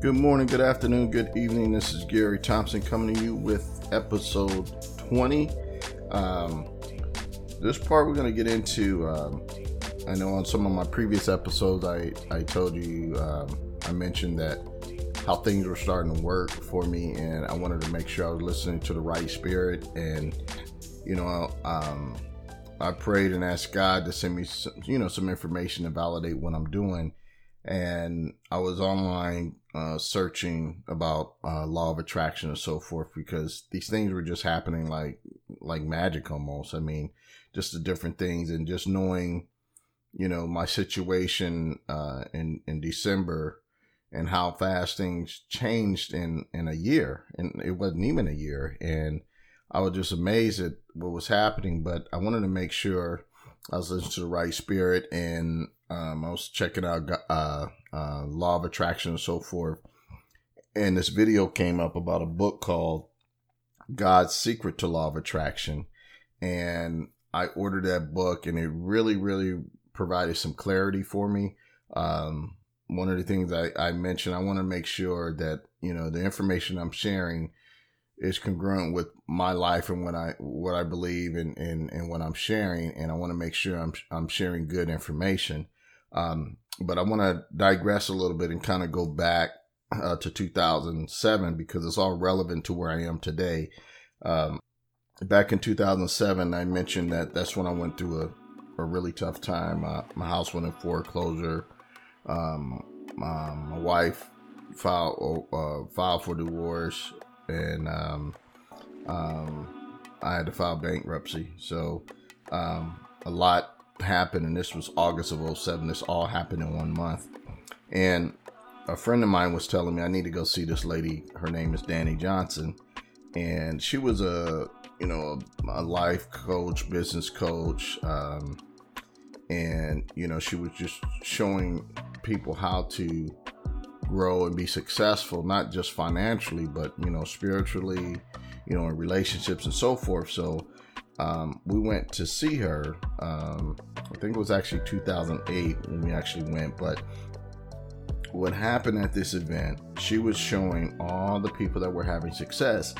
Good morning, good afternoon, good evening. This is Gary Thompson coming to you with episode 20. Um, this part we're going to get into. Um, I know on some of my previous episodes, I, I told you, um, I mentioned that how things were starting to work for me, and I wanted to make sure I was listening to the right spirit. And, you know, um, I prayed and asked God to send me, some, you know, some information to validate what I'm doing. And I was online uh, searching about uh, law of attraction and so forth because these things were just happening like like magic almost. I mean, just the different things and just knowing, you know, my situation uh, in in December and how fast things changed in in a year, and it wasn't even a year, and I was just amazed at what was happening. But I wanted to make sure I was listening to the right spirit, and um, I was checking out uh, uh, law of attraction and so forth. And this video came up about a book called God's Secret to Law of Attraction, and I ordered that book, and it really, really provided some clarity for me. Um, one of the things I, I mentioned, I want to make sure that you know the information I'm sharing is congruent with my life and what I what I believe and and, and what I'm sharing, and I want to make sure I'm I'm sharing good information. Um, but I want to digress a little bit and kind of go back uh, to 2007 because it's all relevant to where I am today. Um, back in 2007, I mentioned that that's when I went through a, a really tough time. Uh, my house went in foreclosure. Um, my, my wife filed uh, filed for divorce, and um, um, I had to file bankruptcy. So um, a lot happened, and this was August of 07. This all happened in one month, and a friend of mine was telling me I need to go see this lady. Her name is Dani Johnson, and she was a you know a life coach, business coach, um, and you know she was just showing people how to grow and be successful, not just financially, but you know spiritually, you know in relationships and so forth. So um, we went to see her. Um, I think it was actually 2008 when we actually went, but what happened at this event, she was showing all the people that were having success,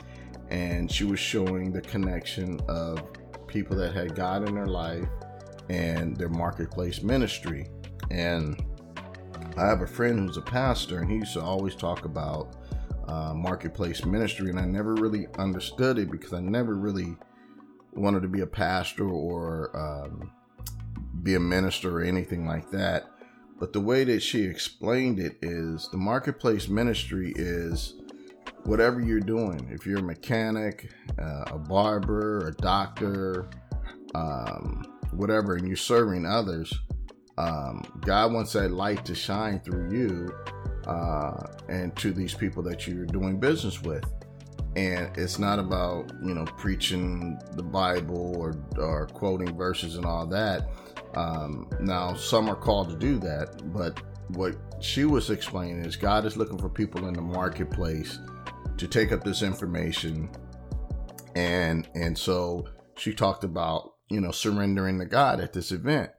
and she was showing the connection of people that had God in their life and their marketplace ministry. And I have a friend who's a pastor, and he used to always talk about uh, marketplace ministry, and I never really understood it because I never really wanted to be a pastor or um, be a minister or anything like that. But the way that she explained it is the marketplace ministry is whatever you're doing. If you're a mechanic, uh, a barber, a doctor, um, whatever, and you're serving others, um, God wants that light to shine through you uh, and to these people that you're doing business with. And it's not about you know preaching the Bible or or quoting verses and all that um, now, some are called to do that, but what she was explaining is God is looking for people in the marketplace to take up this information, and and so she talked about you know surrendering to God at this event,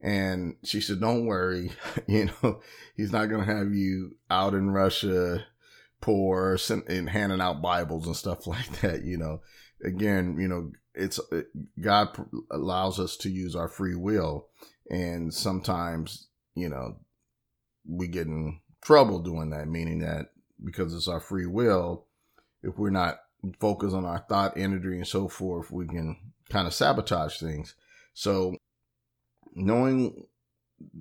and she said, "Don't worry, you know He's not going to have you out in Russia." poor and handing out Bibles and stuff like that. You know, again, you know, it's God allows us to use our free will, and sometimes you know we get in trouble doing that. Meaning that because it's our free will, if we're not focused on our thought, energy, and so forth, we can kind of sabotage things. So knowing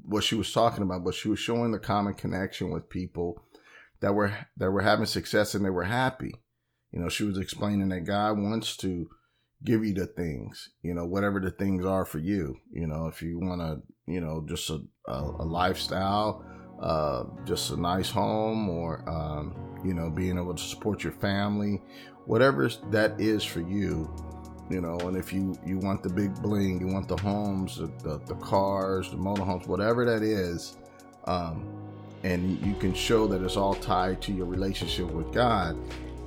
what she was talking about, but she was showing the common connection with people that were that were having success and they were happy. You know, she was explaining that God wants to give you the things, you know, whatever the things are for you. You know, if you want to, you know, just a, a, a lifestyle, uh, just a nice home, or, um, you know, being able to support your family, whatever that is for you, you know, and if you, you want the big bling, you want the homes, the, the, the cars, the motorhomes, whatever that is, um, and you can show that it's all tied to your relationship with God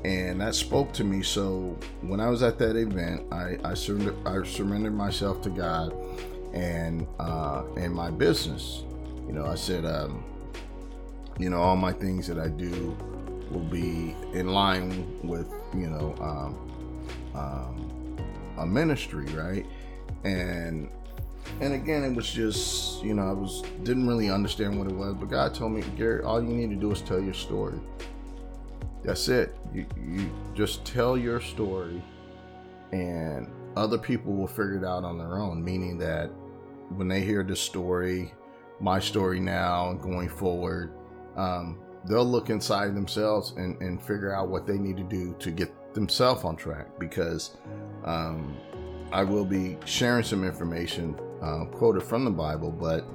and that spoke to me. So when I was at that event, I, I surrendered, I surrendered myself to God and uh, and my business. You know, I said, um, you know, all my things that I do will be in line with, you know, um, um, a ministry, right? And and again, it was just, you know, I was didn't really understand what it was, but God told me, Gary, all you need to do is tell your story. That's it. You, you just tell your story, and other people will figure it out on their own. Meaning that when they hear the story, my story now, going forward, um, they'll look inside themselves and, and figure out what they need to do to get themselves on track. Because um, I will be sharing some information uh, quoted from the Bible, but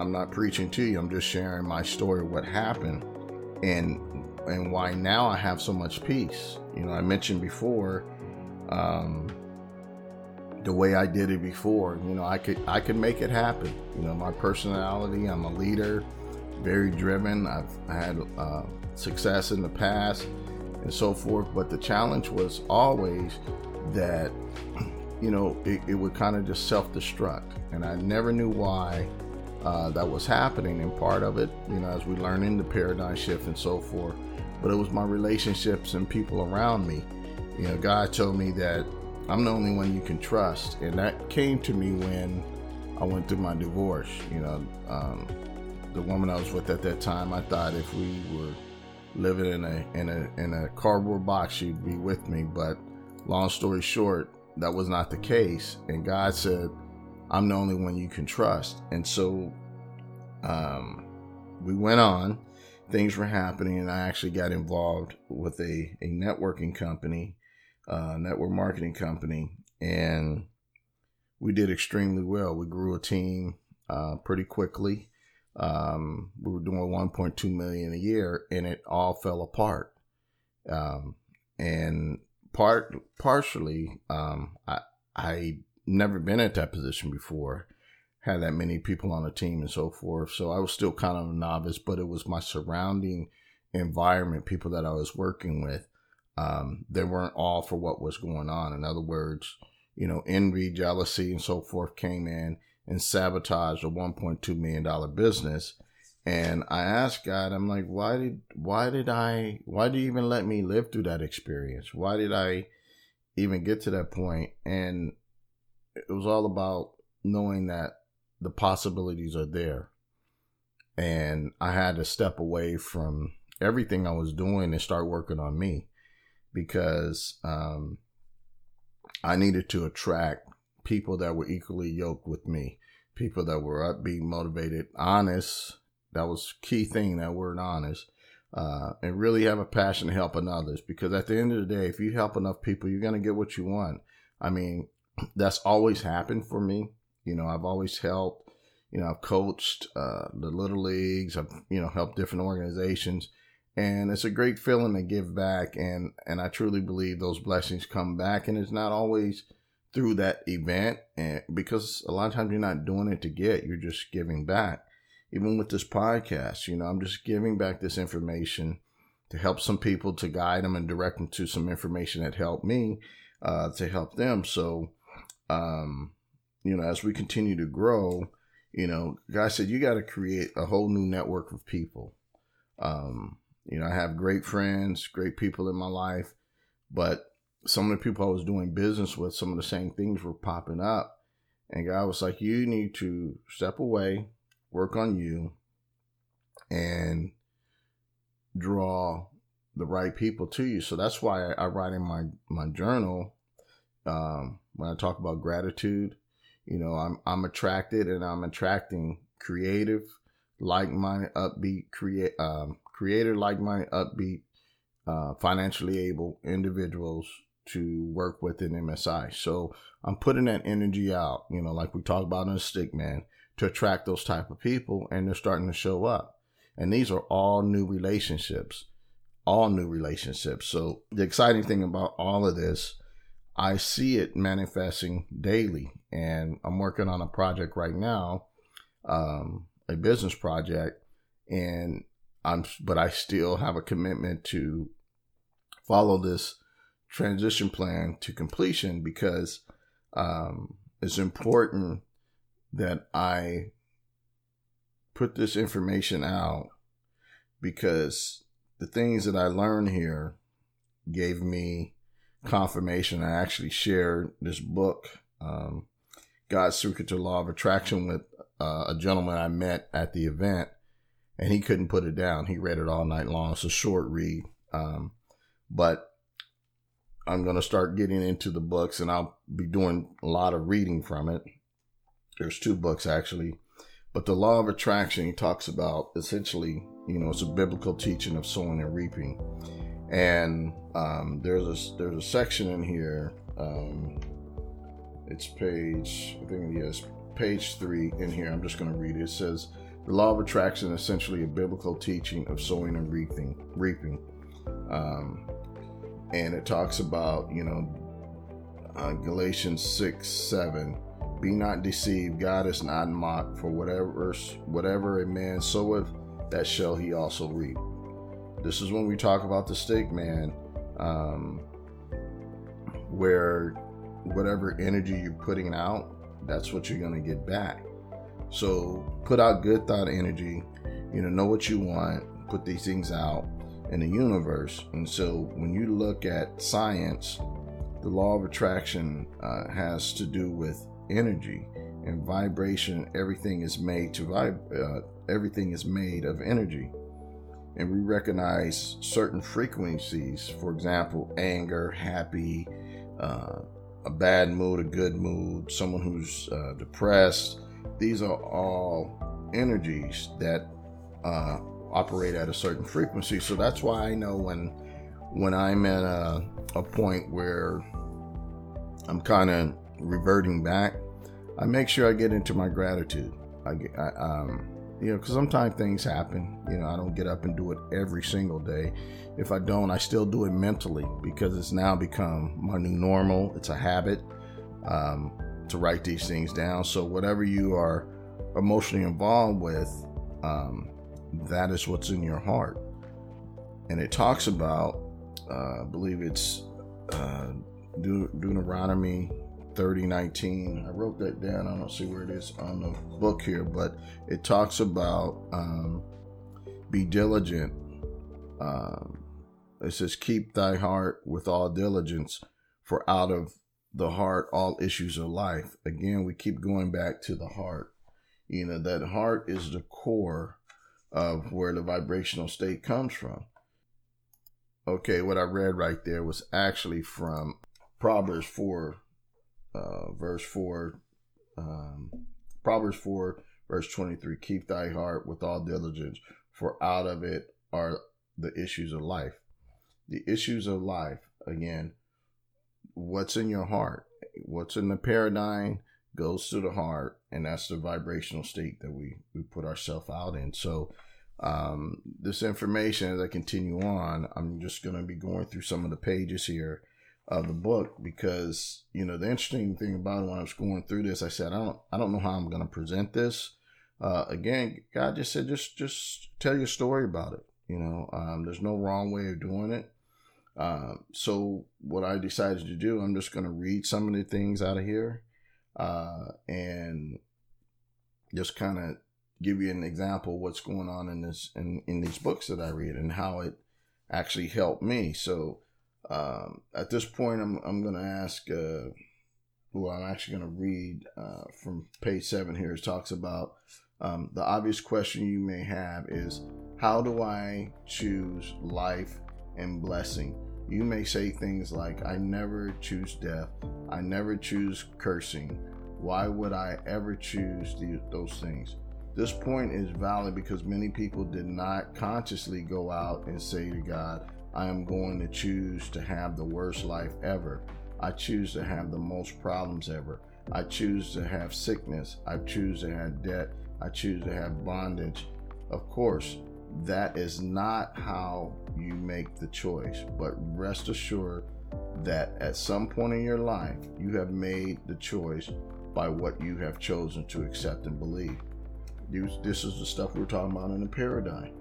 I'm not preaching to you. I'm just sharing my story, what happened, and and why now I have so much peace. You know, I mentioned before um, the way I did it before. You know, I could I could make it happen. You know, my personality. I'm a leader, very driven. I've had uh, success in the past and so forth. But the challenge was always that you know it, it would kind of just self-destruct, and I never knew why. Uh, that was happening and part of it you know as we learn in the paradigm shift and so forth but it was my relationships and people around me. You know, God told me that I'm the only one you can trust, and that came to me when I went through my divorce. You know, um, the woman I was with at that time, I thought if we were living in a in a in a cardboard box, she'd be with me. But long story short, that was not the case, and God said, "I'm the only one you can trust." And so, um, we went on things were happening, and I actually got involved with a, a networking company, uh, network marketing company, and we did extremely well. We grew a team uh, pretty quickly. Um, we were doing 1.2 million a year, and it all fell apart. Um, and part partially, um, I I never been at that position before had that many people on the team and so forth. So I was still kind of a novice, but it was my surrounding environment, people that I was working with. Um, they weren't all for what was going on. In other words, you know, envy, jealousy, and so forth came in and sabotaged a $1.2 million business. And I asked God, I'm like, why did, why did I, why did you even let me live through that experience? Why did I even get to that point? And it was all about knowing that the possibilities are there. And I had to step away from everything I was doing and start working on me because um, I needed to attract people that were equally yoked with me, people that were upbeat, motivated, honest. That was key thing, that word honest. Uh, and really have a passion to helping others because at the end of the day, if you help enough people, you're going to get what you want. I mean, that's always happened for me. You know, I've always helped. You know, I've coached uh, the little leagues. I've you know helped different organizations, and it's a great feeling to give back. And and I truly believe those blessings come back, and it's not always through that event, and because a lot of times you're not doing it to get, you're just giving back. Even with this podcast, you know, I'm just giving back this information to help some people, to guide them and direct them to some information that helped me, uh, to help them. So, um, you know, as we continue to grow, you know, God said you got to create a whole new network of people. Um, you know, I have great friends, great people in my life, but some of the people I was doing business with, some of the same things were popping up. And God was like, you need to step away, work on you, and draw the right people to you. So that's why I, I write in my, my journal um, when I talk about gratitude you know, I'm I'm attracted and I'm attracting creative, like-minded, upbeat, create um, creator, like-minded, upbeat, uh, financially able individuals to work with in MSI. So I'm putting that energy out, you know, like we talked about in the stick man, to attract those type of people, and they're starting to show up. And these are all new relationships, all new relationships. So the exciting thing about all of this I see it manifesting daily. And I'm working on a project right now, um, a business project, and I'm, but I still have a commitment to follow this transition plan to completion because um, it's important that I put this information out because the things that I learned here gave me confirmation. I actually shared this book, um, God's Secret to Law of Attraction, with uh, a gentleman I met at the event, and he couldn't put it down. He read it all night long. It's a short read, um, but I'm going to start getting into the books, and I'll be doing a lot of reading from it. There's two books actually, but the Law of Attraction he talks about essentially, you know, it's a biblical teaching of sowing and reaping, and um, there's a there's a section in here. Um, it's page I think yes page three in here. I'm just going to read it. It says the law of attraction is essentially a biblical teaching of sowing and reaping. Reaping, um, and it talks about you know uh, Galatians six seven. Be not deceived; God is not mocked. For whatever whatever a man soweth, that shall he also reap. This is when we talk about the stake man, um, where whatever energy you're putting out, that's what you're going to get back. So put out good thought energy, you know, know what you want, put these things out in the universe. And so when you look at science, the law of attraction uh, has to do with energy and vibration. Everything is made to vibe. Uh, everything is made of energy, and we recognize certain frequencies. For example, anger, happy, uh, a bad mood, a good mood, someone who's uh, depressed. These are all energies that uh, operate at a certain frequency. So that's why I know when when I'm at a, a point where I'm kind of reverting back, I make sure I get into my gratitude. I, I um, you know, because sometimes things happen. You know, I don't get up and do it every single day. If I don't, I still do it mentally because it's now become my new normal. It's a habit um, to write these things down. So whatever you are emotionally involved with, um, that is what's in your heart. And it talks about, uh, I believe it's uh, De- Deuteronomy 3019. I wrote that down. I don't see where it is on the book here, but it talks about um, be diligent. Um, it says, Keep thy heart with all diligence, for out of the heart all issues of life. Again, we keep going back to the heart. You know, that heart is the core of where the vibrational state comes from. Okay, what I read right there was actually from Proverbs 4 uh, verse 4, um, Proverbs 4, verse 23 Keep thy heart with all diligence, for out of it are the issues of life. The issues of life, again, what's in your heart, what's in the paradigm goes to the heart, and that's the vibrational state that we, we put ourselves out in. So, um, this information, as I continue on, I'm just going to be going through some of the pages here of the book because you know the interesting thing about it when I was going through this, I said I don't I don't know how I'm going to present this. Uh, again, God just said just just tell your story about it. You know, um, there's no wrong way of doing it. Uh, so what I decided to do, I'm just going to read some of the things out of here, uh, and just kind of give you an example what's going on in this in, in these books that I read and how it actually helped me. So um, at this point, I'm, I'm going to ask, uh, well, I'm actually going to read uh, from page seven here. It talks about um, the obvious question you may have is, How do I choose life and blessing? You may say things like, I never choose death, I never choose cursing. Why would I ever choose the, those things? This point is valid because many people did not consciously go out and say to God, I am going to choose to have the worst life ever. I choose to have the most problems ever. I choose to have sickness. I choose to have debt. I choose to have bondage. Of course, that is not how you make the choice, but rest assured that at some point in your life, you have made the choice by what you have chosen to accept and believe. This is the stuff we're talking about in the paradigm.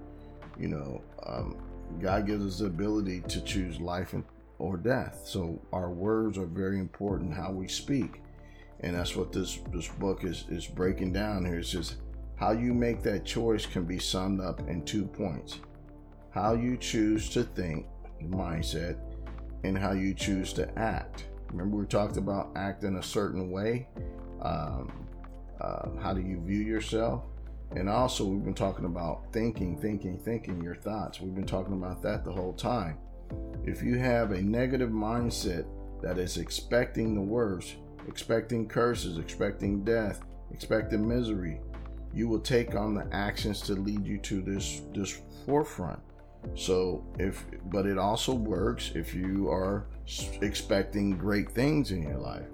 You know, um, God gives us the ability to choose life or death. So our words are very important, how we speak. And that's what this, this book is, is breaking down here. It says how you make that choice can be summed up in two points. how you choose to think, mindset, and how you choose to act. Remember, we talked about acting a certain way. Um, uh, how do you view yourself? And also, we've been talking about thinking, thinking, thinking your thoughts. We've been talking about that the whole time. If you have a negative mindset that is expecting the worst, expecting curses, expecting death, expecting misery, you will take on the actions to lead you to this this forefront. So if but it also works if you are expecting great things in your life.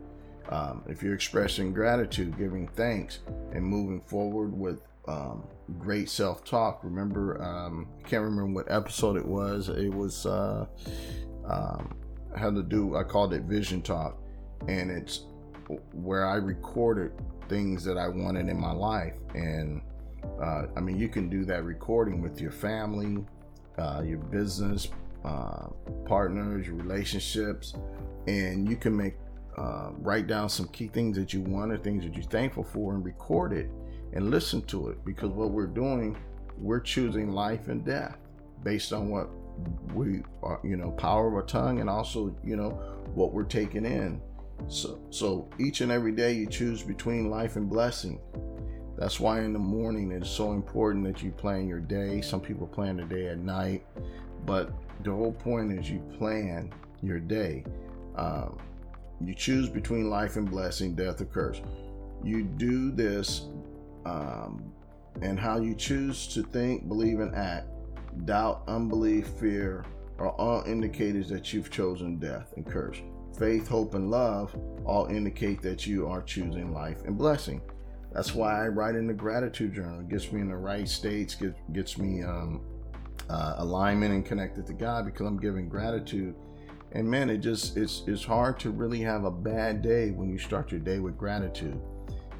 Um, if you're expressing gratitude, giving thanks, and moving forward with um, great self talk. Remember, um, I can't remember what episode it was. It was uh, um, had to do. I called it Vision Talk, and it's where I recorded things that I wanted in my life. And uh, I mean, you can do that recording with your family, uh, your business uh, partners, your relationships, and you can make uh, write down some key things that you want or things that you're thankful for and record it and listen to it because what we're doing, we're choosing life and death based on what we are, you know, power of our tongue and also, you know, what we're taking in. So, so each and every day you choose between life and blessing. That's why in the morning it's so important that you plan your day. Some people plan their day at night, but the whole point is you plan your day. Um, you choose between life and blessing, death or curse. You do this, um, and how you choose to think, believe, and act. Doubt, unbelief, fear are all indicators that you've chosen death and curse. Faith, hope, and love all indicate that you are choosing life and blessing. That's why I write in the gratitude journal. It gets me in the right states, gets, gets me um, uh, alignment and connected to God because I'm giving gratitude and man, it just it's it's hard to really have a bad day when you start your day with gratitude.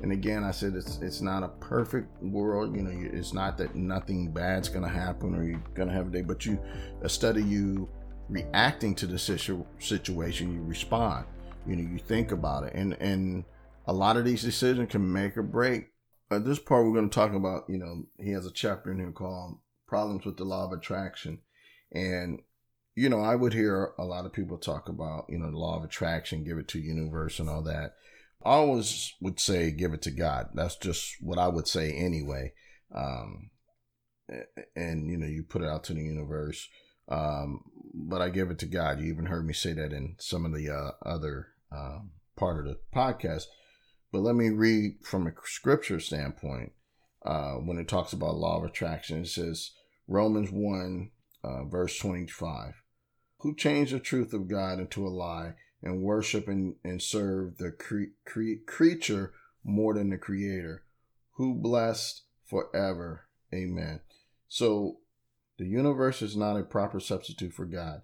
And again, I said it's it's not a perfect world. You know, it's not that nothing bad's gonna happen or you're gonna have a day, but you instead of you reacting to the situ- situation, you respond. You know, you think about it, and and a lot of these decisions can make or break. At this part, we're going to talk about. You know, he has a chapter in here called "Problems with the Law of Attraction," and you know, I would hear a lot of people talk about, you know, the law of attraction, give it to universe and all that. I always would say give it to God. That's just what I would say anyway. Um, and you know, you put it out to the universe. Um, but I give it to God. You even heard me say that in some of the uh, other uh, part of the podcast. But let me read from a scripture standpoint. Uh, when it talks about law of attraction, it says Romans 1, uh, verse 25 who changed the truth of God into a lie and worship and, and serve the cre- cre- creature more than the creator, who blessed forever. Amen. So the universe is not a proper substitute for God.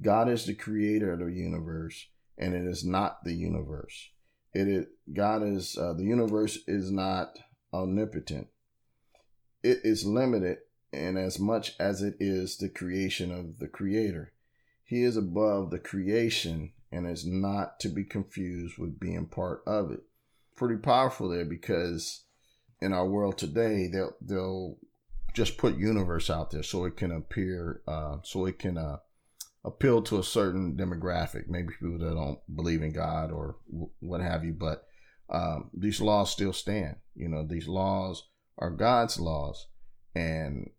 God is the creator of the universe, and it is not the universe. It is God is uh, the universe is not omnipotent. It is limited in as much as it is the creation of the creator. He is above the creation and is not to be confused with being part of it. Pretty powerful there because in our world today, they'll they'll just put universe out there so it can appear, uh, so it can uh, appeal to a certain demographic, maybe people that don't believe in God or w- what have you. But um, these laws still stand. You know, these laws are God's laws, and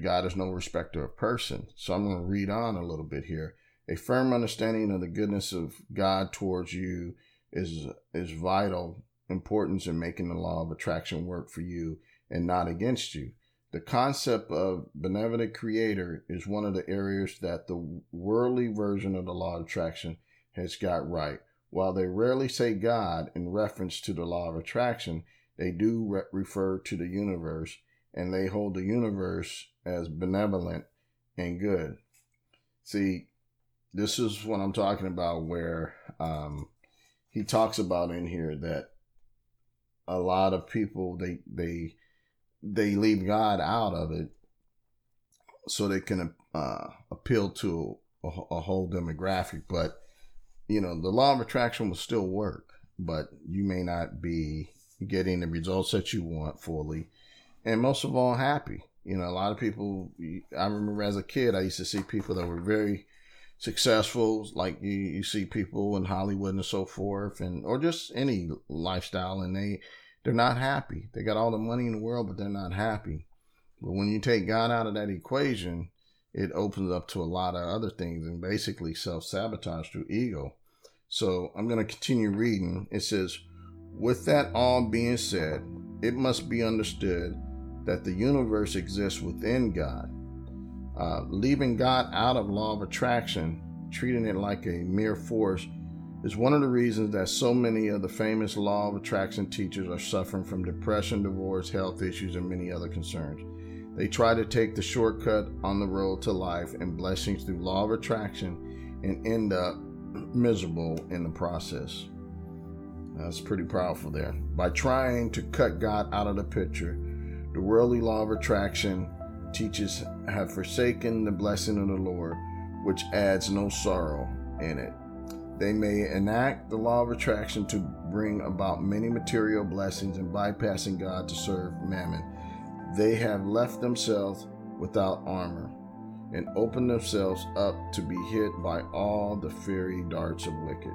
God is no respecter of person. So I'm going to read on a little bit here. A firm understanding of the goodness of God towards you is is vital importance in making the law of attraction work for you and not against you. The concept of benevolent creator is one of the areas that the worldly version of the law of attraction has got right. While they rarely say God in reference to the law of attraction, they do re- refer to the universe and they hold the universe as benevolent and good. See, this is what I'm talking about, where um, he talks about in here that a lot of people they they they leave God out of it so they can uh, appeal to a, a whole demographic. But you know, the law of attraction will still work, but you may not be getting the results that you want fully and most of all happy You know, a lot of people. I remember as a kid, I used to see people that were very successful, like you, you see people in Hollywood and so forth, and or just any lifestyle, and they they're not happy. They got all the money in the world, but they're not happy. But when you take God out of that equation, it opens up to a lot of other things and basically self sabotage through ego. So I'm going to continue reading. It says, With that all being said, it must be understood that the universe exists within God. Uh, leaving God out of law of attraction, treating it like a mere force, is one of the reasons that so many of the famous law of attraction teachers are suffering from depression, divorce, health issues, and many other concerns. They try to take the shortcut on the road to life and blessings through law of attraction and end up miserable in the process. That's pretty powerful there. By trying to cut God out of the picture, the worldly law of attraction teaches have forsaken the blessing of the Lord, which adds no sorrow in it. They may enact the law of attraction to bring about many material blessings and bypassing God to serve mammon. They have left themselves without armor and opened themselves up to be hit by all the fiery darts of wicked.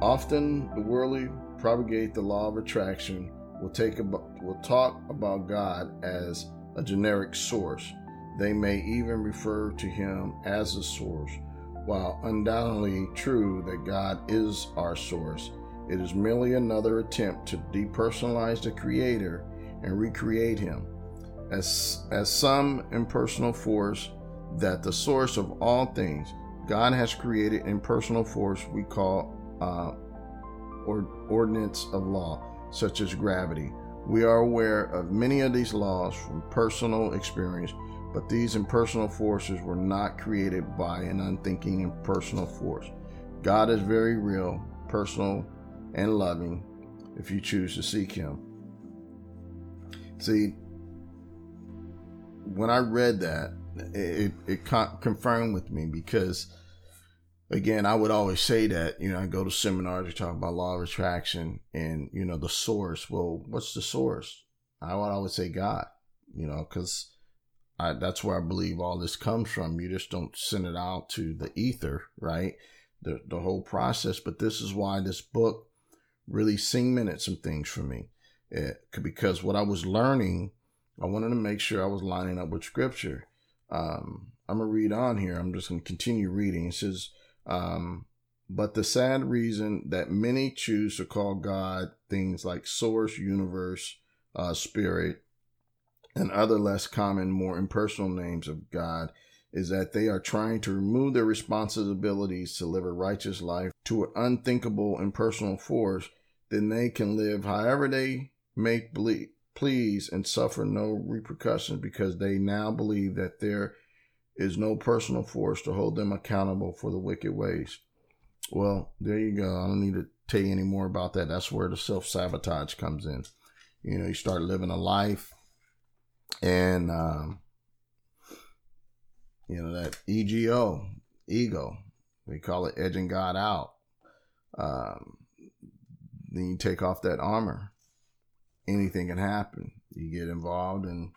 Often the worldly propagate the law of attraction will take about, will talk about God as a generic source. They may even refer to him as a source. While undoubtedly true that God is our source, it is merely another attempt to depersonalize the Creator and recreate Him as, as some impersonal force that the source of all things God has created impersonal force we call uh, or, ordinance of law, such as gravity. We are aware of many of these laws from personal experience, but these impersonal forces were not created by an unthinking impersonal force. God is very real, personal, and loving if you choose to seek Him. See, when I read that, it, it confirmed with me because again i would always say that you know i go to seminars to talk about law of attraction and you know the source. Well what's the source? I would always say god you know because that's where i believe all this comes from. You just don't send it out to the ether right? The, the whole process. But this is why this book really cemented some things for me. It, because what i was learning i wanted to make sure i was lining up with scripture. Um, I'm going to read on here. I'm just going to continue reading. It says, um, but the sad reason that many choose to call God things like source, universe, uh, spirit, and other less common, more impersonal names of God is that they are trying to remove their responsibilities to live a righteous life to an unthinkable impersonal force, then they can live however they make believe, please and suffer no repercussions because they now believe that there is no personal force to hold them accountable for the wicked ways. Well, there you go. I don't need to tell you any more about that. That's where the self sabotage comes in. You know, you start living a life and, um, you know, that EGO, ego, we call it edging God out. Um, then you take off that armor anything can happen. You get involved in,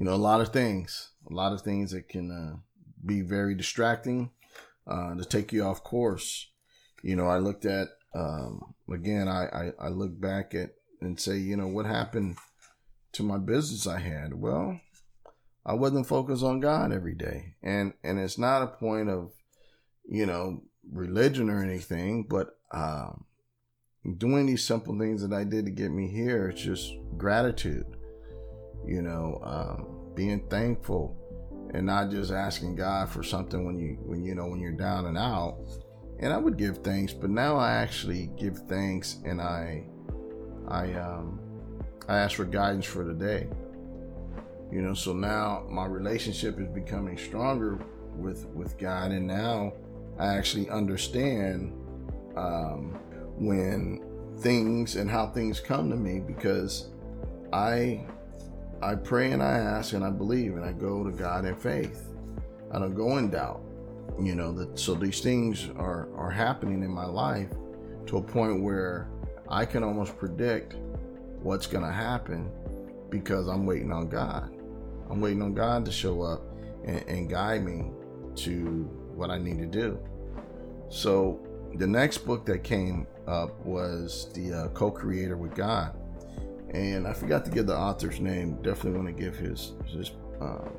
you know, a lot of things, a lot of things that can uh, be very distracting uh, to take you off course. You know, I looked at, um, again, I, I, I look back at and say, you know, what happened to my business I had? Well, I wasn't focused on God every day. And, and it's not a point of, you know, religion or anything, but, um, doing these simple things that I did to get me here, it's just gratitude, you know, um, being thankful and not just asking God for something when you, when, you know, when you're down and out. And I would give thanks, but now I actually give thanks and I, I, um, I ask for guidance for the day. You know, so now my relationship is becoming stronger with with God, and now I actually understand um, when things and how things come to me because I I pray and I ask and I believe and I go to God in faith. I don't go in doubt. You know, that so these things are are happening in my life to a point where I can almost predict what's going to happen because I'm waiting on God. I'm waiting on God to show up and, and guide me to what I need to do. So the next book that came up was the uh, co-creator with God, and I forgot to give the author's name. Definitely want to give his his um,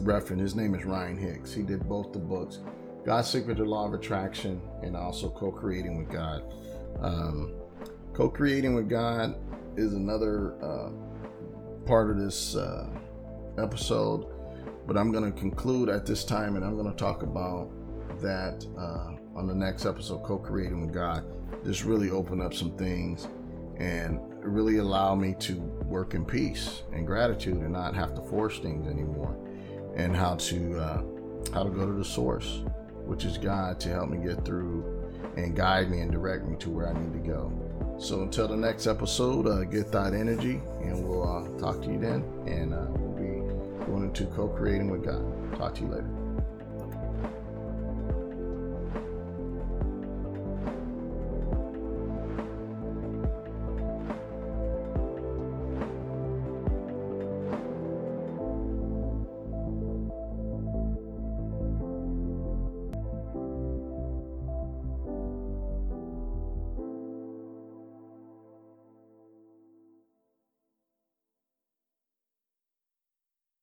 reference. His name is Ryan Hicks. He did both the books, God's Secret Law of Attraction, and also co-creating with God. Um, co-creating with God is another uh, part of this uh, episode, but I'm going to conclude at this time, and I'm going to talk about that uh, on the next episode, co-creating with God. This really opened up some things and really allow me to work in peace and gratitude and not have to force things anymore and how to uh, how to go to the source which is god to help me get through and guide me and direct me to where i need to go. So until the next episode uh, get that energy and we'll uh, talk to you then. And uh, we'll be going into co-creating with god. Talk to you later